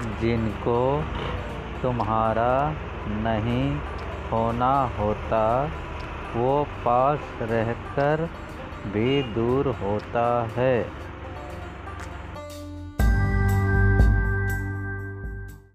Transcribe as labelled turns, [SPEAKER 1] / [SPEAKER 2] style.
[SPEAKER 1] जिनको तुम्हारा नहीं होना होता वो पास रहकर भी दूर होता है।